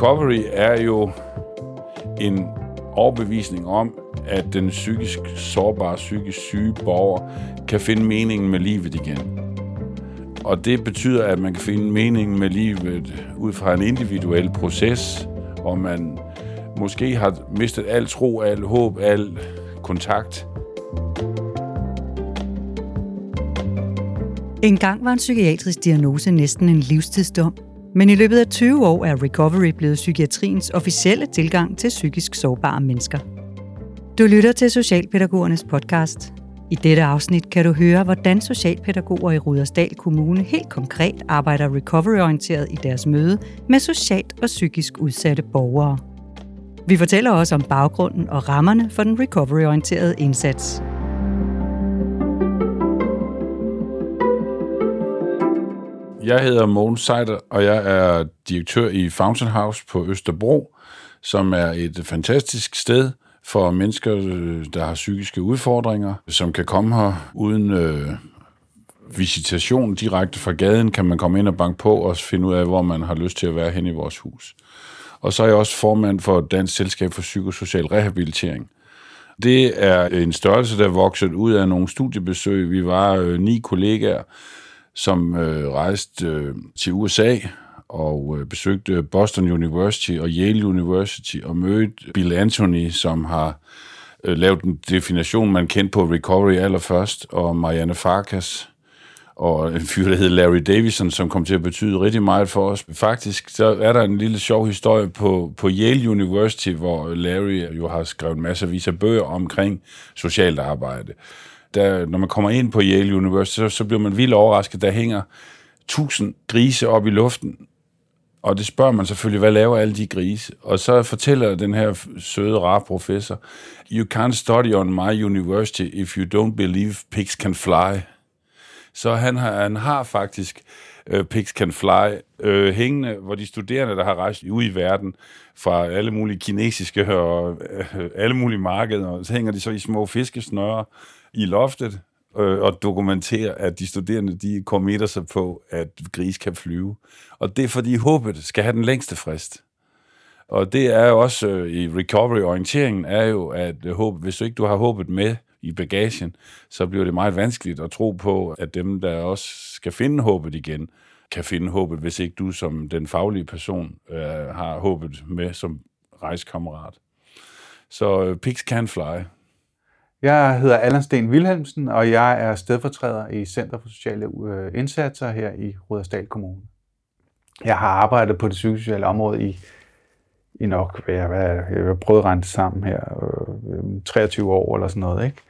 recovery er jo en overbevisning om, at den psykisk sårbare, psykisk syge borger kan finde meningen med livet igen. Og det betyder, at man kan finde meningen med livet ud fra en individuel proces, hvor man måske har mistet al tro, al håb, al kontakt. En gang var en psykiatrisk diagnose næsten en livstidsdom, men i løbet af 20 år er recovery blevet psykiatriens officielle tilgang til psykisk sårbare mennesker. Du lytter til Socialpædagogernes podcast. I dette afsnit kan du høre, hvordan socialpædagoger i Rudersdal Kommune helt konkret arbejder recovery-orienteret i deres møde med socialt og psykisk udsatte borgere. Vi fortæller også om baggrunden og rammerne for den recovery-orienterede indsats. Jeg hedder Mogens Seider, og jeg er direktør i Fountain House på Østerbro, som er et fantastisk sted for mennesker, øh, der har psykiske udfordringer, som kan komme her uden øh, visitation direkte fra gaden, kan man komme ind og banke på og finde ud af, hvor man har lyst til at være hen i vores hus. Og så er jeg også formand for Dansk Selskab for Psykosocial Rehabilitering. Det er en størrelse, der er vokset ud af nogle studiebesøg. Vi var øh, ni kollegaer, som øh, rejste øh, til USA og øh, besøgte Boston University og Yale University og mødte Bill Anthony, som har øh, lavet en definition, man kendte på recovery allerførst, og Marianne Farkas, og en fyr, der hed Larry Davison, som kom til at betyde rigtig meget for os. Faktisk så er der en lille sjov historie på, på Yale University, hvor Larry jo har skrevet masser af bøger omkring socialt arbejde der, når man kommer ind på Yale University, så, så bliver man vildt overrasket. Der hænger tusind grise op i luften, og det spørger man selvfølgelig, hvad laver alle de grise? Og så fortæller den her søde, rare professor, You can't study on my university if you don't believe pigs can fly. Så han har, han har faktisk øh, Pigs Can Fly øh, hængende, hvor de studerende, der har rejst ud i verden fra alle mulige kinesiske og øh, alle mulige markeder, så hænger de så i små fiskesnøre i loftet øh, og dokumentere, at de studerende de kommitter sig på, at gris kan flyve. Og det er fordi håbet skal have den længste frist. Og det er jo også øh, i recovery-orienteringen, er jo, at øh, håb, hvis du ikke du har håbet med i bagagen, så bliver det meget vanskeligt at tro på, at dem, der også skal finde håbet igen, kan finde håbet, hvis ikke du som den faglige person øh, har håbet med som rejskammerat. Så øh, pigs can fly. Jeg hedder Allan Sten Wilhelmsen, og jeg er stedfortræder i Center for Sociale øh, Indsatser her i Rudersdal Kommune. Jeg har arbejdet på det psykosociale område i, i nok, hvad jeg, hvad jeg, jeg har prøvet at rente sammen her, øh, øh 23 år eller sådan noget. Ikke?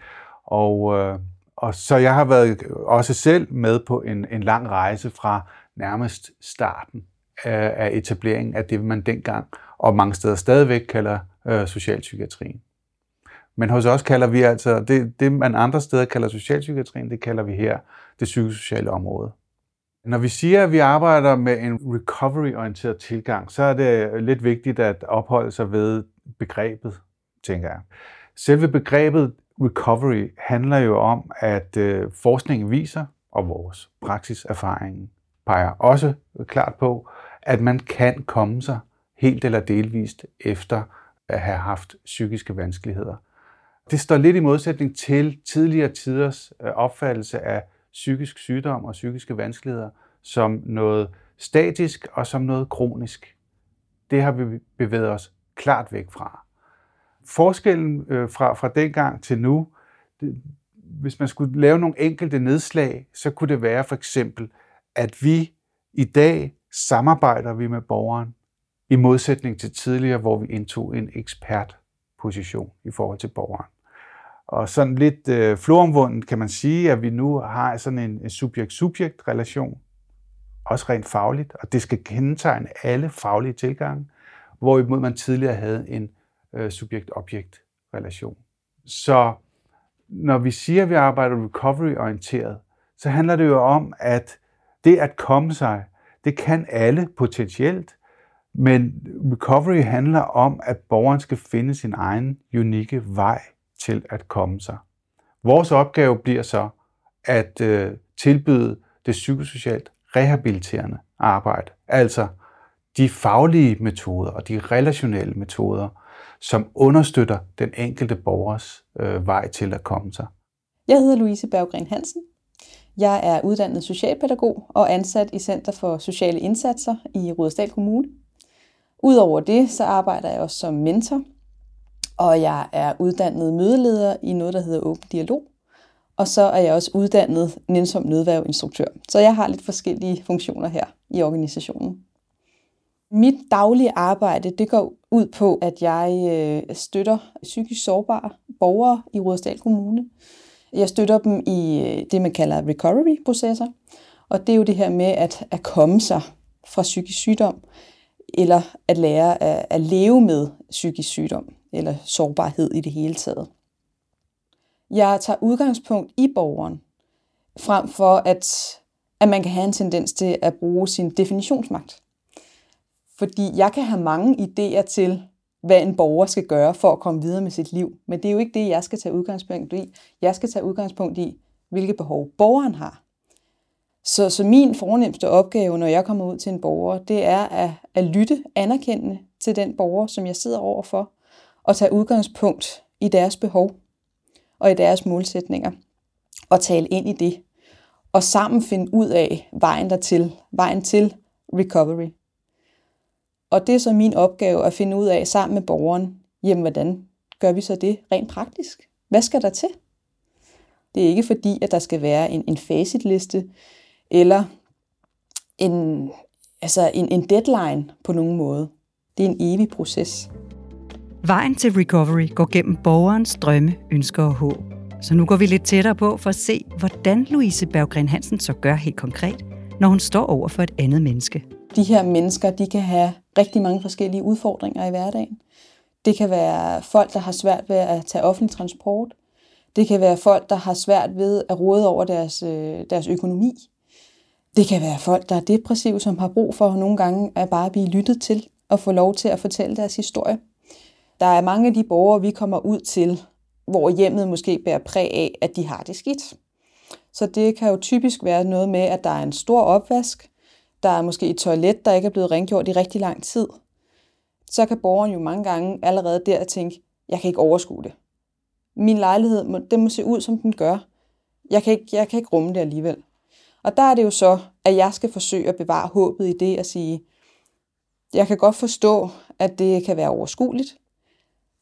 Og, øh, og så jeg har været også selv med på en, en lang rejse fra nærmest starten af, af etableringen af det, man dengang og mange steder stadigvæk kalder øh, socialpsykiatrien. Men hos os kalder vi altså, det, det man andre steder kalder socialpsykiatrien, det kalder vi her det psykosociale område. Når vi siger, at vi arbejder med en recovery-orienteret tilgang, så er det lidt vigtigt at opholde sig ved begrebet, tænker jeg. Selve begrebet recovery handler jo om, at øh, forskningen viser, og vores praksiserfaring peger også klart på, at man kan komme sig helt eller delvist efter at have haft psykiske vanskeligheder. Det står lidt i modsætning til tidligere tiders øh, opfattelse af psykisk sygdom og psykiske vanskeligheder som noget statisk og som noget kronisk. Det har vi bevæget os klart væk fra. Forskellen øh, fra, fra dengang til nu, det, hvis man skulle lave nogle enkelte nedslag, så kunne det være for eksempel, at vi i dag samarbejder vi med borgeren, i modsætning til tidligere, hvor vi indtog en ekspertposition i forhold til borgeren. Og sådan lidt øh, floromvundet kan man sige, at vi nu har sådan en subjekt-subjekt-relation, også rent fagligt, og det skal kendetegne alle faglige tilgange, hvorimod man tidligere havde en øh, subjekt-objekt-relation. Så når vi siger, at vi arbejder recovery-orienteret, så handler det jo om, at det at komme sig, det kan alle potentielt, men recovery handler om, at borgeren skal finde sin egen unikke vej til at komme sig. Vores opgave bliver så at øh, tilbyde det psykosocialt rehabiliterende arbejde, altså de faglige metoder og de relationelle metoder, som understøtter den enkelte borgers øh, vej til at komme sig. Jeg hedder Louise Berggren Hansen. Jeg er uddannet socialpædagog og ansat i Center for Sociale Indsatser i Rudersdal Kommune. Udover det, så arbejder jeg også som mentor, og jeg er uddannet mødeleder i noget, der hedder Åben Dialog. Og så er jeg også uddannet nænsom nødværvinstruktør. Så jeg har lidt forskellige funktioner her i organisationen. Mit daglige arbejde det går ud på, at jeg øh, støtter psykisk sårbare borgere i Rudersdal Kommune. Jeg støtter dem i øh, det, man kalder recovery-processer. Og det er jo det her med at, at komme sig fra psykisk sygdom, eller at lære at, at leve med psykisk sygdom, eller sårbarhed i det hele taget. Jeg tager udgangspunkt i borgeren, frem for at, at man kan have en tendens til at bruge sin definitionsmagt. Fordi jeg kan have mange idéer til, hvad en borger skal gøre for at komme videre med sit liv. Men det er jo ikke det, jeg skal tage udgangspunkt i. Jeg skal tage udgangspunkt i, hvilke behov borgeren har. Så, så min fornemmeste opgave, når jeg kommer ud til en borger, det er at, at lytte anerkendende til den borger, som jeg sidder overfor, og tage udgangspunkt i deres behov og i deres målsætninger, og tale ind i det, og sammen finde ud af vejen dertil, vejen til recovery. Og det er så min opgave at finde ud af sammen med borgeren, jamen hvordan gør vi så det rent praktisk? Hvad skal der til? Det er ikke fordi, at der skal være en, en facitliste, eller en, altså en, en deadline på nogen måde. Det er en evig proces. Vejen til recovery går gennem borgerens drømme, ønsker og håb. Så nu går vi lidt tættere på for at se, hvordan Louise Berggren Hansen så gør helt konkret, når hun står over for et andet menneske. De her mennesker, de kan have rigtig mange forskellige udfordringer i hverdagen. Det kan være folk, der har svært ved at tage offentlig transport. Det kan være folk, der har svært ved at råde over deres, øh, deres økonomi. Det kan være folk, der er depressive, som har brug for nogle gange at bare blive lyttet til og få lov til at fortælle deres historie. Der er mange af de borgere, vi kommer ud til, hvor hjemmet måske bærer præg af, at de har det skidt. Så det kan jo typisk være noget med, at der er en stor opvask, der er måske et toilet, der ikke er blevet rengjort i rigtig lang tid. Så kan borgeren jo mange gange allerede der tænke, jeg kan ikke overskue det. Min lejlighed, den må se ud, som den gør. Jeg kan, ikke, jeg kan ikke rumme det alligevel. Og der er det jo så, at jeg skal forsøge at bevare håbet i det og sige, jeg kan godt forstå, at det kan være overskueligt,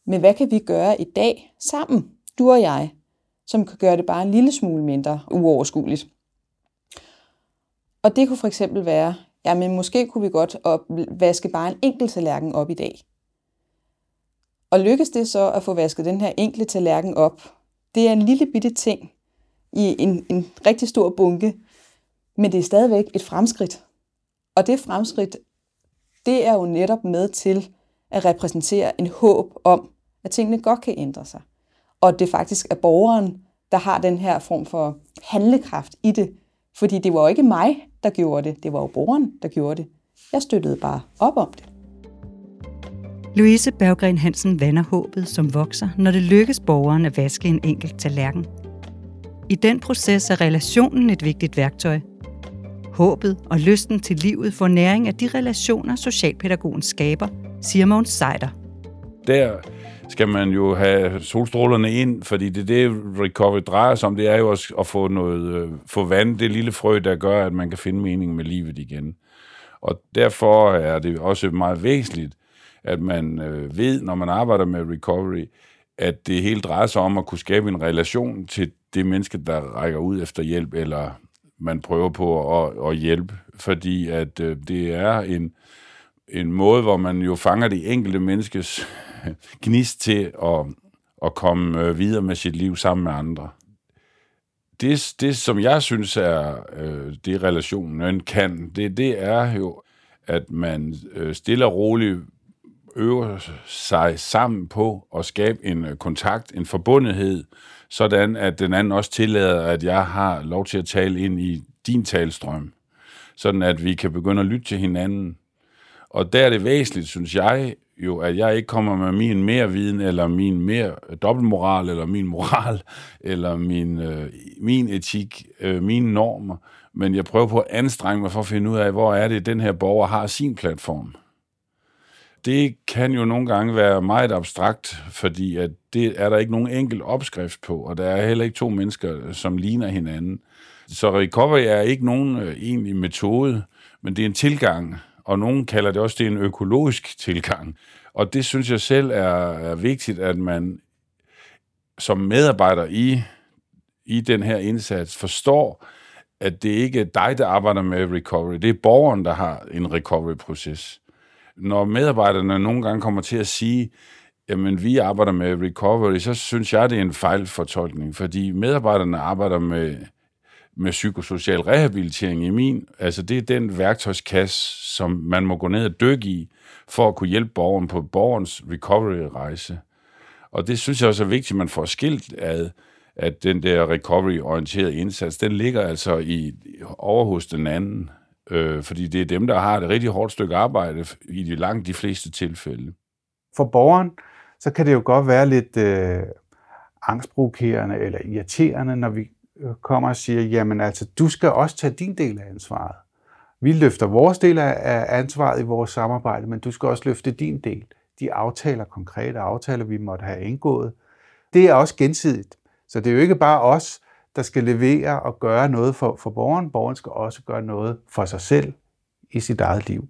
men hvad kan vi gøre i dag sammen, du og jeg, som kan gøre det bare en lille smule mindre uoverskueligt? Og det kunne for eksempel være, jamen måske kunne vi godt op, vaske bare en enkelt tallerken op i dag. Og lykkes det så at få vasket den her enkelte tallerken op, det er en lille bitte ting i en, en rigtig stor bunke, men det er stadigvæk et fremskridt. Og det fremskridt, det er jo netop med til at repræsentere en håb om, at tingene godt kan ændre sig. Og det faktisk er borgeren, der har den her form for handlekraft i det. Fordi det var jo ikke mig, der gjorde det. Det var jo borgeren, der gjorde det. Jeg støttede bare op om det. Louise Berggren Hansen vander håbet, som vokser, når det lykkes borgeren at vaske en enkelt tallerken. I den proces er relationen et vigtigt værktøj. Håbet og lysten til livet får næring af de relationer, socialpædagogen skaber, siger Mogens Seider. Der skal man jo have solstrålerne ind, fordi det er det, recovery drejer sig om, det er jo også at få, noget, øh, få vand, det lille frø, der gør, at man kan finde mening med livet igen. Og derfor er det også meget væsentligt, at man øh, ved, når man arbejder med recovery, at det hele drejer sig om at kunne skabe en relation til det menneske, der rækker ud efter hjælp, eller man prøver på at, at hjælpe, fordi at øh, det er en, en måde, hvor man jo fanger det enkelte menneskes gnist til at, at komme øh, videre med sit liv sammen med andre. Det, det som jeg synes er øh, det relationen kan, det, det er jo, at man øh, stille og roligt øver sig sammen på at skabe en øh, kontakt, en forbundethed, sådan at den anden også tillader, at jeg har lov til at tale ind i din talstrøm, sådan at vi kan begynde at lytte til hinanden. Og der er det væsentligt, synes jeg, jo, at jeg ikke kommer med min mere viden, eller min mere dobbeltmoral, eller min moral, eller min, øh, min etik, øh, mine normer, men jeg prøver på at anstrenge mig for at finde ud af, hvor er det, den her borger har sin platform. Det kan jo nogle gange være meget abstrakt, fordi at det er der ikke nogen enkel opskrift på, og der er heller ikke to mennesker, som ligner hinanden. Så recovery er ikke nogen øh, egentlig metode, men det er en tilgang, og nogen kalder det også, det en økologisk tilgang. Og det synes jeg selv er, er vigtigt, at man som medarbejder i, i den her indsats forstår, at det ikke er dig, der arbejder med recovery. Det er borgeren, der har en recovery-proces. Når medarbejderne nogle gange kommer til at sige, jamen vi arbejder med recovery, så synes jeg, det er en fejlfortolkning, fordi medarbejderne arbejder med med psykosocial rehabilitering i min, altså det er den værktøjskasse, som man må gå ned og dykke i, for at kunne hjælpe borgeren på borgerens recovery-rejse. Og det synes jeg også er vigtigt, at man får skilt ad, at den der recovery-orienterede indsats, den ligger altså i, over hos den anden, øh, fordi det er dem, der har et rigtig hårdt stykke arbejde i de langt de fleste tilfælde. For borgeren, så kan det jo godt være lidt øh, angstprovokerende eller irriterende, når vi Øh, kommer og siger, jamen altså, du skal også tage din del af ansvaret. Vi løfter vores del af ansvaret i vores samarbejde, men du skal også løfte din del. De aftaler, konkrete aftaler, vi måtte have indgået, det er også gensidigt. Så det er jo ikke bare os, der skal levere og gøre noget for, for borgeren. Borgeren skal også gøre noget for sig selv i sit eget liv.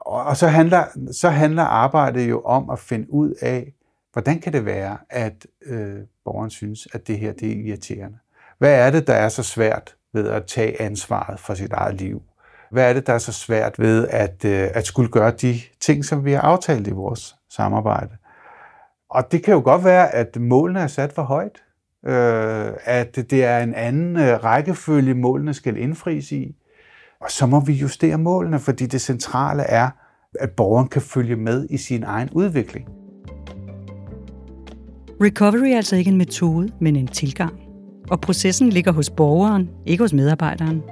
Og så handler, så handler arbejdet jo om at finde ud af, hvordan kan det være, at øh, borgeren synes, at det her det er irriterende. Hvad er det, der er så svært ved at tage ansvaret for sit eget liv? Hvad er det, der er så svært ved at, øh, at skulle gøre de ting, som vi har aftalt i vores samarbejde? Og det kan jo godt være, at målene er sat for højt. Øh, at det er en anden øh, rækkefølge, målene skal indfries i. Og så må vi justere målene, fordi det centrale er, at borgeren kan følge med i sin egen udvikling. Recovery er altså ikke en metode, men en tilgang og processen ligger hos borgeren, ikke hos medarbejderen.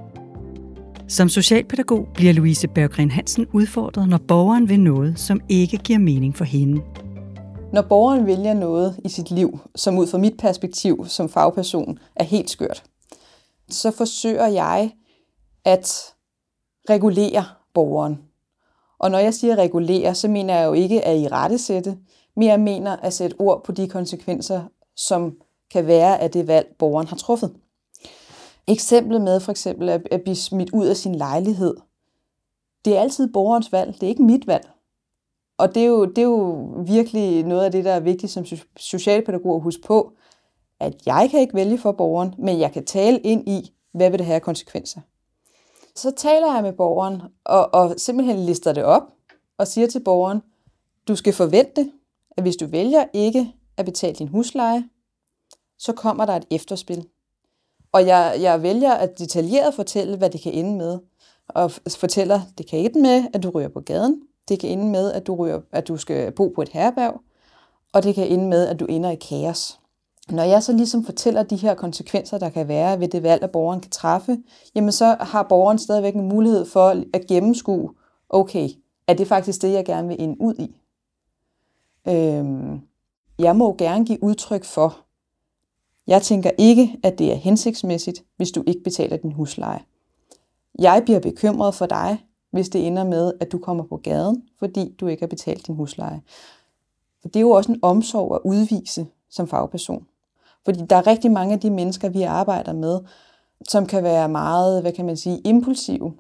Som socialpædagog bliver Louise Berggren Hansen udfordret, når borgeren vil noget, som ikke giver mening for hende. Når borgeren vælger noget i sit liv, som ud fra mit perspektiv som fagperson er helt skørt, så forsøger jeg at regulere borgeren. Og når jeg siger regulere, så mener jeg jo ikke at i rette sætte, men jeg mener at sætte ord på de konsekvenser, som kan være af det valg, borgeren har truffet. Eksemplet med for eksempel at blive smidt ud af sin lejlighed. Det er altid borgerens valg, det er ikke mit valg. Og det er, jo, det er jo virkelig noget af det, der er vigtigt som socialpædagog at huske på, at jeg kan ikke vælge for borgeren, men jeg kan tale ind i, hvad vil det have konsekvenser. Så taler jeg med borgeren og, og simpelthen lister det op og siger til borgeren, du skal forvente, at hvis du vælger ikke at betale din husleje, så kommer der et efterspil. Og jeg, jeg vælger at detaljeret fortælle, hvad det kan ende med. Og fortæller, det kan ende med, at du ryger på gaden. Det kan ende med, at du, ryger, at du skal bo på et herberg. Og det kan ende med, at du ender i kaos. Når jeg så ligesom fortæller de her konsekvenser, der kan være ved det valg, at borgeren kan træffe, jamen så har borgeren stadigvæk en mulighed for at gennemskue, okay, er det faktisk det, jeg gerne vil ind ud i? Øhm, jeg må gerne give udtryk for, jeg tænker ikke, at det er hensigtsmæssigt, hvis du ikke betaler din husleje. Jeg bliver bekymret for dig, hvis det ender med, at du kommer på gaden, fordi du ikke har betalt din husleje. For det er jo også en omsorg at udvise som fagperson. Fordi der er rigtig mange af de mennesker, vi arbejder med, som kan være meget, hvad kan man sige, impulsive.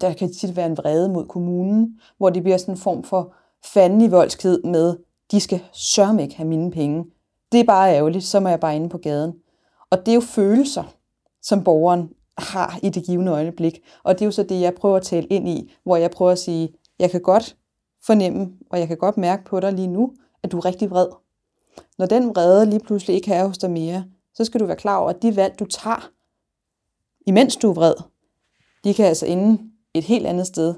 Der kan tit være en vrede mod kommunen, hvor det bliver sådan en form for fanden i voldsked med, de skal sørme ikke have mine penge, det er bare ærgerligt, så må jeg bare inde på gaden. Og det er jo følelser, som borgeren har i det givende øjeblik. Og det er jo så det, jeg prøver at tale ind i, hvor jeg prøver at sige, jeg kan godt fornemme, og jeg kan godt mærke på dig lige nu, at du er rigtig vred. Når den vrede lige pludselig ikke er hos dig mere, så skal du være klar over, at de valg, du tager, imens du er vred, de kan altså ende et helt andet sted,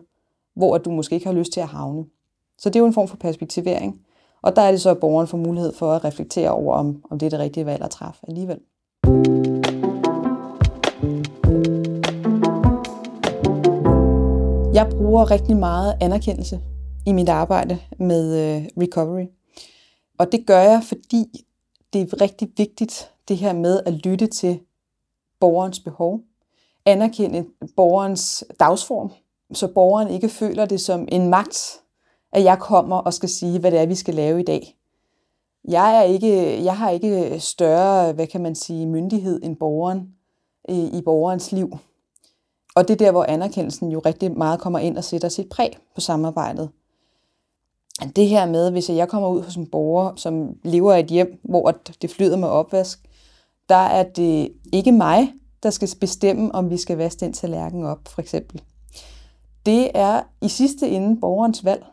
hvor du måske ikke har lyst til at havne. Så det er jo en form for perspektivering. Og der er det så, at borgeren får mulighed for at reflektere over, om, om det er det rigtige valg at træffe alligevel. Jeg bruger rigtig meget anerkendelse i mit arbejde med øh, recovery. Og det gør jeg, fordi det er rigtig vigtigt, det her med at lytte til borgerens behov, anerkende borgerens dagsform, så borgeren ikke føler det som en magt, at jeg kommer og skal sige, hvad det er, vi skal lave i dag. Jeg, er ikke, jeg har ikke større, hvad kan man sige, myndighed end borgeren i, i borgerens liv. Og det er der, hvor anerkendelsen jo rigtig meget kommer ind og sætter sit præg på samarbejdet. Det her med, hvis jeg kommer ud hos en borger, som lever i et hjem, hvor det flyder med opvask, der er det ikke mig, der skal bestemme, om vi skal vaske den tallerken op, for eksempel. Det er i sidste ende borgerens valg.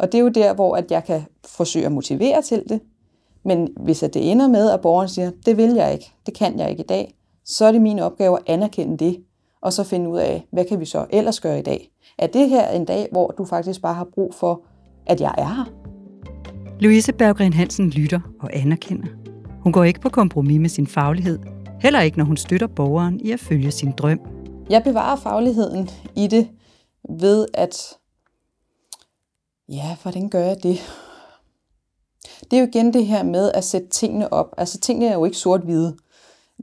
Og det er jo der, hvor at jeg kan forsøge at motivere til det. Men hvis at det ender med, at borgeren siger, det vil jeg ikke, det kan jeg ikke i dag, så er det min opgave at anerkende det, og så finde ud af, hvad kan vi så ellers gøre i dag? Er det her en dag, hvor du faktisk bare har brug for, at jeg er her? Louise Berggren Hansen lytter og anerkender. Hun går ikke på kompromis med sin faglighed, heller ikke når hun støtter borgeren i at følge sin drøm. Jeg bevarer fagligheden i det ved at, ja, hvordan gør jeg det? Det er jo igen det her med at sætte tingene op. Altså tingene er jo ikke sort-hvide.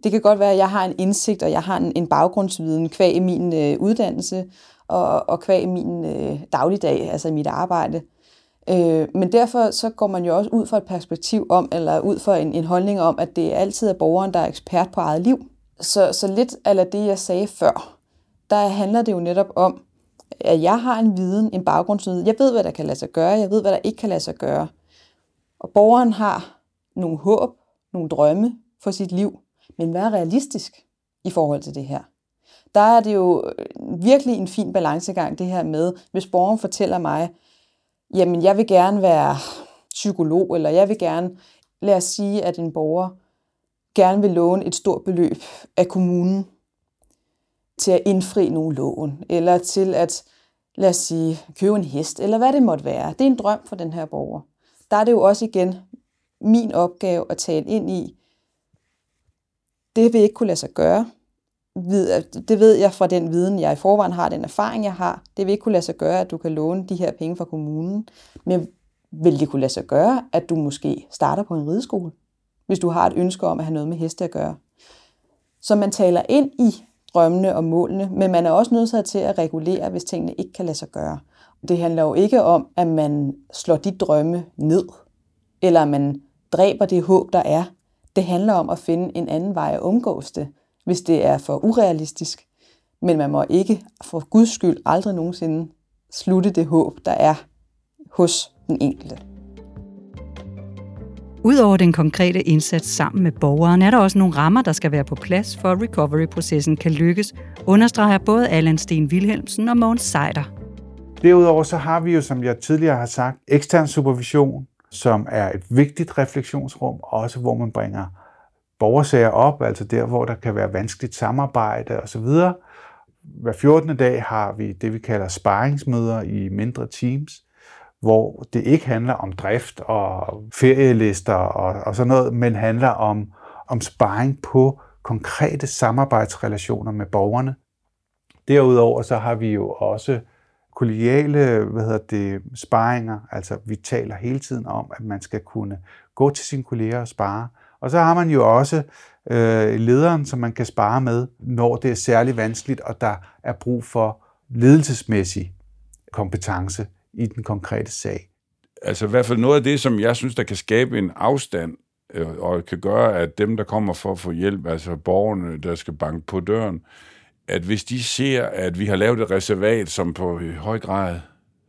Det kan godt være, at jeg har en indsigt, og jeg har en, en baggrundsviden kvæg i min øh, uddannelse, og, og kvæg i min øh, dagligdag, altså i mit arbejde. Øh, men derfor så går man jo også ud fra et perspektiv om, eller ud fra en, en holdning om, at det altid er borgeren, der er ekspert på eget liv. Så, så lidt af det, jeg sagde før, der handler det jo netop om, at jeg har en viden, en baggrundsviden. Jeg ved, hvad der kan lade sig gøre, jeg ved, hvad der ikke kan lade sig gøre. Og borgeren har nogle håb, nogle drømme for sit liv, men hvad er realistisk i forhold til det her? Der er det jo øh, virkelig en fin balancegang, det her med, hvis borgeren fortæller mig, jamen jeg vil gerne være psykolog, eller jeg vil gerne, lad os sige, at en borger gerne vil låne et stort beløb af kommunen til at indfri nogle lån, eller til at, lad os sige, købe en hest, eller hvad det måtte være. Det er en drøm for den her borger. Der er det jo også igen min opgave at tale ind i, det vil ikke kunne lade sig gøre. Det ved jeg fra den viden, jeg i forvejen har, den erfaring, jeg har. Det vil ikke kunne lade sig gøre, at du kan låne de her penge fra kommunen. Men vil det kunne lade sig gøre, at du måske starter på en rideskole, hvis du har et ønske om at have noget med heste at gøre. Så man taler ind i drømmene og målene, men man er også nødt til at regulere, hvis tingene ikke kan lade sig gøre. Det handler jo ikke om, at man slår de drømme ned, eller at man dræber det håb, der er. Det handler om at finde en anden vej at omgås det, hvis det er for urealistisk. Men man må ikke for Guds skyld aldrig nogensinde slutte det håb, der er hos den enkelte. Udover den konkrete indsats sammen med borgeren, er der også nogle rammer, der skal være på plads, for at recovery-processen kan lykkes, understreger både Allan Sten Wilhelmsen og Mogens Seider. Derudover så har vi jo, som jeg tidligere har sagt, ekstern supervision, som er et vigtigt refleksionsrum, også hvor man bringer borgersager op, altså der, hvor der kan være vanskeligt samarbejde osv. Hver 14. dag har vi det, vi kalder sparringsmøder i mindre teams, hvor det ikke handler om drift og ferielister og, og sådan noget, men handler om, om sparring på konkrete samarbejdsrelationer med borgerne. Derudover så har vi jo også kollegiale hvad hedder det, sparringer, altså vi taler hele tiden om, at man skal kunne gå til sine kolleger og spare. Og så har man jo også øh, lederen, som man kan spare med, når det er særlig vanskeligt, og der er brug for ledelsesmæssig kompetence i den konkrete sag. Altså i hvert fald noget af det, som jeg synes, der kan skabe en afstand, øh, og kan gøre, at dem, der kommer for at få hjælp, altså borgerne, der skal banke på døren, at hvis de ser, at vi har lavet et reservat, som på øh, høj grad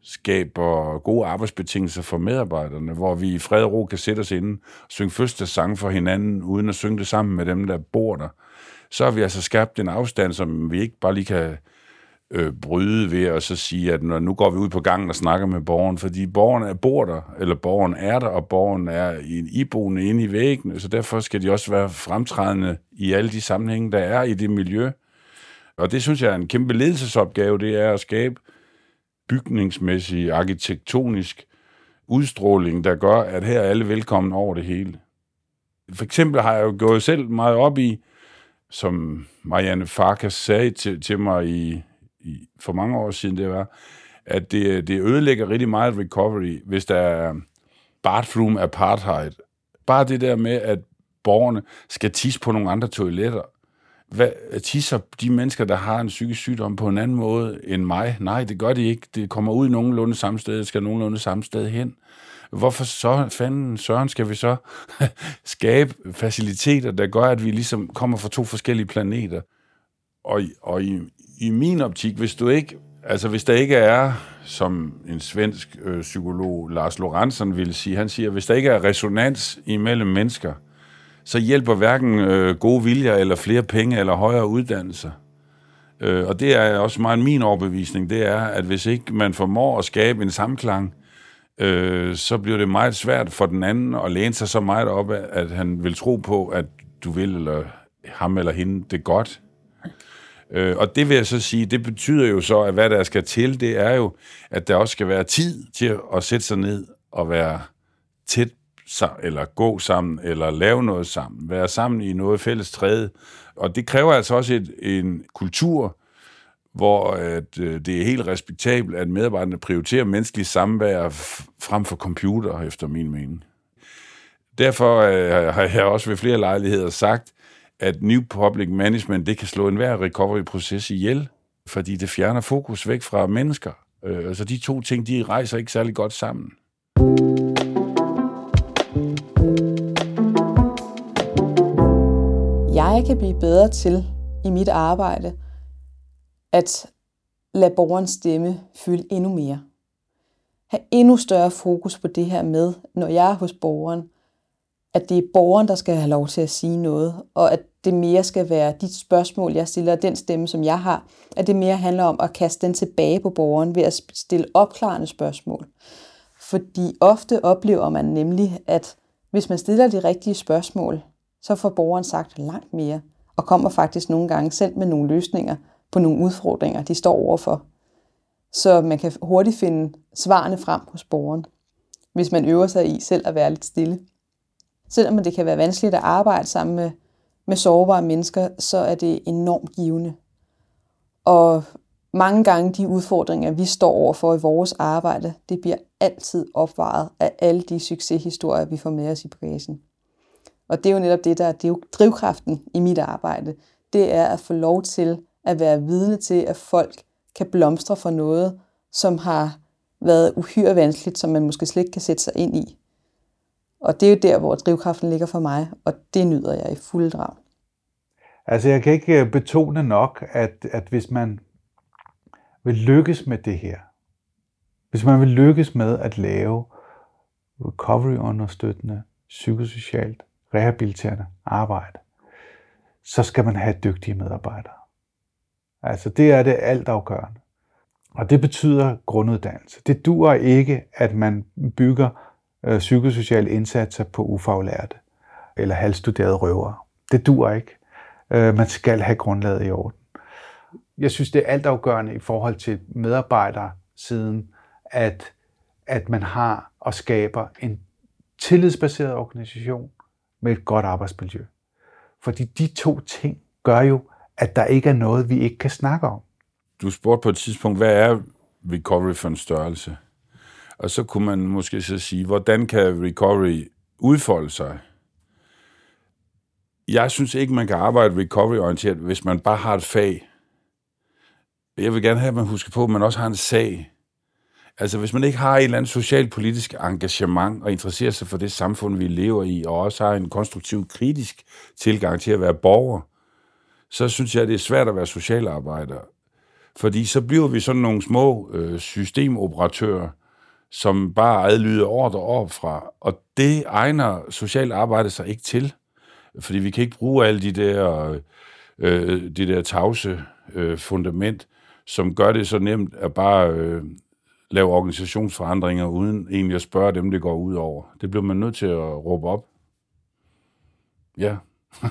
skaber gode arbejdsbetingelser for medarbejderne, hvor vi i fred og ro kan sætte os inde og synge første sang for hinanden, uden at synge det sammen med dem, der bor der, så har vi altså skabt en afstand, som vi ikke bare lige kan øh, bryde ved at så sige, at når, nu går vi ud på gangen og snakker med borgeren, fordi borgeren er bor der, eller borgeren er der, og borgeren er i en iboende inde i væggene, så derfor skal de også være fremtrædende i alle de sammenhænge, der er i det miljø. Og det synes jeg er en kæmpe ledelsesopgave, det er at skabe bygningsmæssig, arkitektonisk udstråling, der gør, at her er alle velkommen over det hele. For eksempel har jeg jo gået selv meget op i, som Marianne Farkas sagde til, til mig i, i, for mange år siden, det var, at det, det ødelægger rigtig meget recovery, hvis der er bathroom apartheid. Bare det der med, at borgerne skal tisse på nogle andre toiletter. Hvad, tisser de mennesker, der har en psykisk sygdom på en anden måde end mig? Nej, det gør de ikke. Det kommer ud nogenlunde samme sted, skal nogenlunde samme sted hen. Hvorfor så fanden søren skal vi så skabe faciliteter, der gør, at vi ligesom kommer fra to forskellige planeter? Og, og i, i min optik, hvis du ikke, altså hvis der ikke er, som en svensk øh, psykolog, Lars Lorentzen ville sige, han siger, hvis der ikke er resonans imellem mennesker, så hjælper hverken øh, gode viljer, eller flere penge, eller højere uddannelser. Øh, og det er også meget min overbevisning, det er, at hvis ikke man formår at skabe en samklang, øh, så bliver det meget svært for den anden at læne sig så meget op, at han vil tro på, at du vil, eller ham eller hende, det godt. Øh, og det vil jeg så sige, det betyder jo så, at hvad der skal til, det er jo, at der også skal være tid til at sætte sig ned og være tæt eller gå sammen, eller lave noget sammen, være sammen i noget fælles træde. Og det kræver altså også et, en kultur, hvor at, øh, det er helt respektabelt, at medarbejderne prioriterer menneskelig samvær frem for computer, efter min mening. Derfor øh, har jeg også ved flere lejligheder sagt, at New Public Management, det kan slå enhver recovery-proces ihjel, fordi det fjerner fokus væk fra mennesker. Øh, altså de to ting, de rejser ikke særlig godt sammen. Jeg kan blive bedre til i mit arbejde at lade borgerens stemme fylde endnu mere. Ha' endnu større fokus på det her med, når jeg er hos borgeren, at det er borgeren, der skal have lov til at sige noget, og at det mere skal være de spørgsmål, jeg stiller, og den stemme, som jeg har, at det mere handler om at kaste den tilbage på borgeren ved at stille opklarende spørgsmål. Fordi ofte oplever man nemlig, at hvis man stiller de rigtige spørgsmål, så får borgeren sagt langt mere, og kommer faktisk nogle gange selv med nogle løsninger på nogle udfordringer, de står overfor. Så man kan hurtigt finde svarene frem hos borgeren, hvis man øver sig i selv at være lidt stille. Selvom det kan være vanskeligt at arbejde sammen med, med sårbare mennesker, så er det enormt givende. Og mange gange de udfordringer, vi står overfor i vores arbejde, det bliver altid opvaret af alle de succeshistorier, vi får med os i bagagen. Og det er jo netop det, der er, det er drivkraften i mit arbejde. Det er at få lov til at være vidne til, at folk kan blomstre for noget, som har været uhyre vanskeligt, som man måske slet ikke kan sætte sig ind i. Og det er jo der, hvor drivkraften ligger for mig, og det nyder jeg i fuld drag. Altså jeg kan ikke øh, betone nok, at, at hvis man vil lykkes med det her, hvis man vil lykkes med at lave recovery-understøttende, psykosocialt, rehabiliterende arbejde, så skal man have dygtige medarbejdere. Altså det er det altafgørende. Og det betyder grunduddannelse. Det dur ikke, at man bygger øh, psykosociale indsatser på ufaglærte eller halvstuderede røvere. Det dur ikke. Øh, man skal have grundlaget i orden. Jeg synes, det er altafgørende i forhold til medarbejdersiden, at, at man har og skaber en tillidsbaseret organisation med et godt arbejdsmiljø. Fordi de to ting gør jo, at der ikke er noget, vi ikke kan snakke om. Du spurgte på et tidspunkt, hvad er recovery for en størrelse? Og så kunne man måske så sige, hvordan kan recovery udfolde sig? Jeg synes ikke, man kan arbejde recovery-orienteret, hvis man bare har et fag. Jeg vil gerne have, at man husker på, at man også har en sag. Altså, hvis man ikke har et eller andet socialpolitisk engagement og interesserer sig for det samfund, vi lever i, og også har en konstruktiv, kritisk tilgang til at være borger, så synes jeg, det er svært at være socialarbejder. Fordi så bliver vi sådan nogle små øh, systemoperatører, som bare adlyder ordre op fra. Og det egner socialt arbejde sig ikke til. Fordi vi kan ikke bruge alle de der, øh, øh, de der tavse øh, fundament, som gør det så nemt at bare øh, lave organisationsforandringer, uden egentlig at spørge dem, det går ud over. Det bliver man nødt til at råbe op. Ja.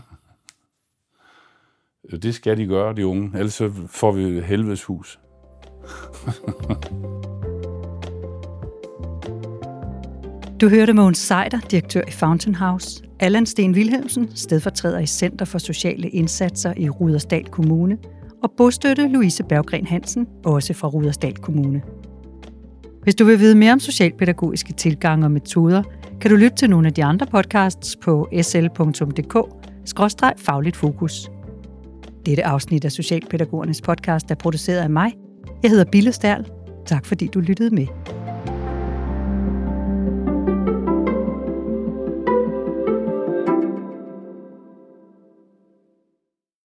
Det skal de gøre, de unge. Ellers så får vi helvedes hus. du hørte Mogens Seider, direktør i Fountain House, Allan Sten Wilhelmsen, stedfortræder i Center for Sociale Indsatser i Rudersdal Kommune, og bostøtte Louise Berggren Hansen, også fra Rudersdal Kommune. Hvis du vil vide mere om socialpædagogiske tilgange og metoder, kan du lytte til nogle af de andre podcasts på sl.dk-fagligt fokus. Dette afsnit af Socialpædagogernes podcast er produceret af mig. Jeg hedder Bille Stærl. Tak fordi du lyttede med.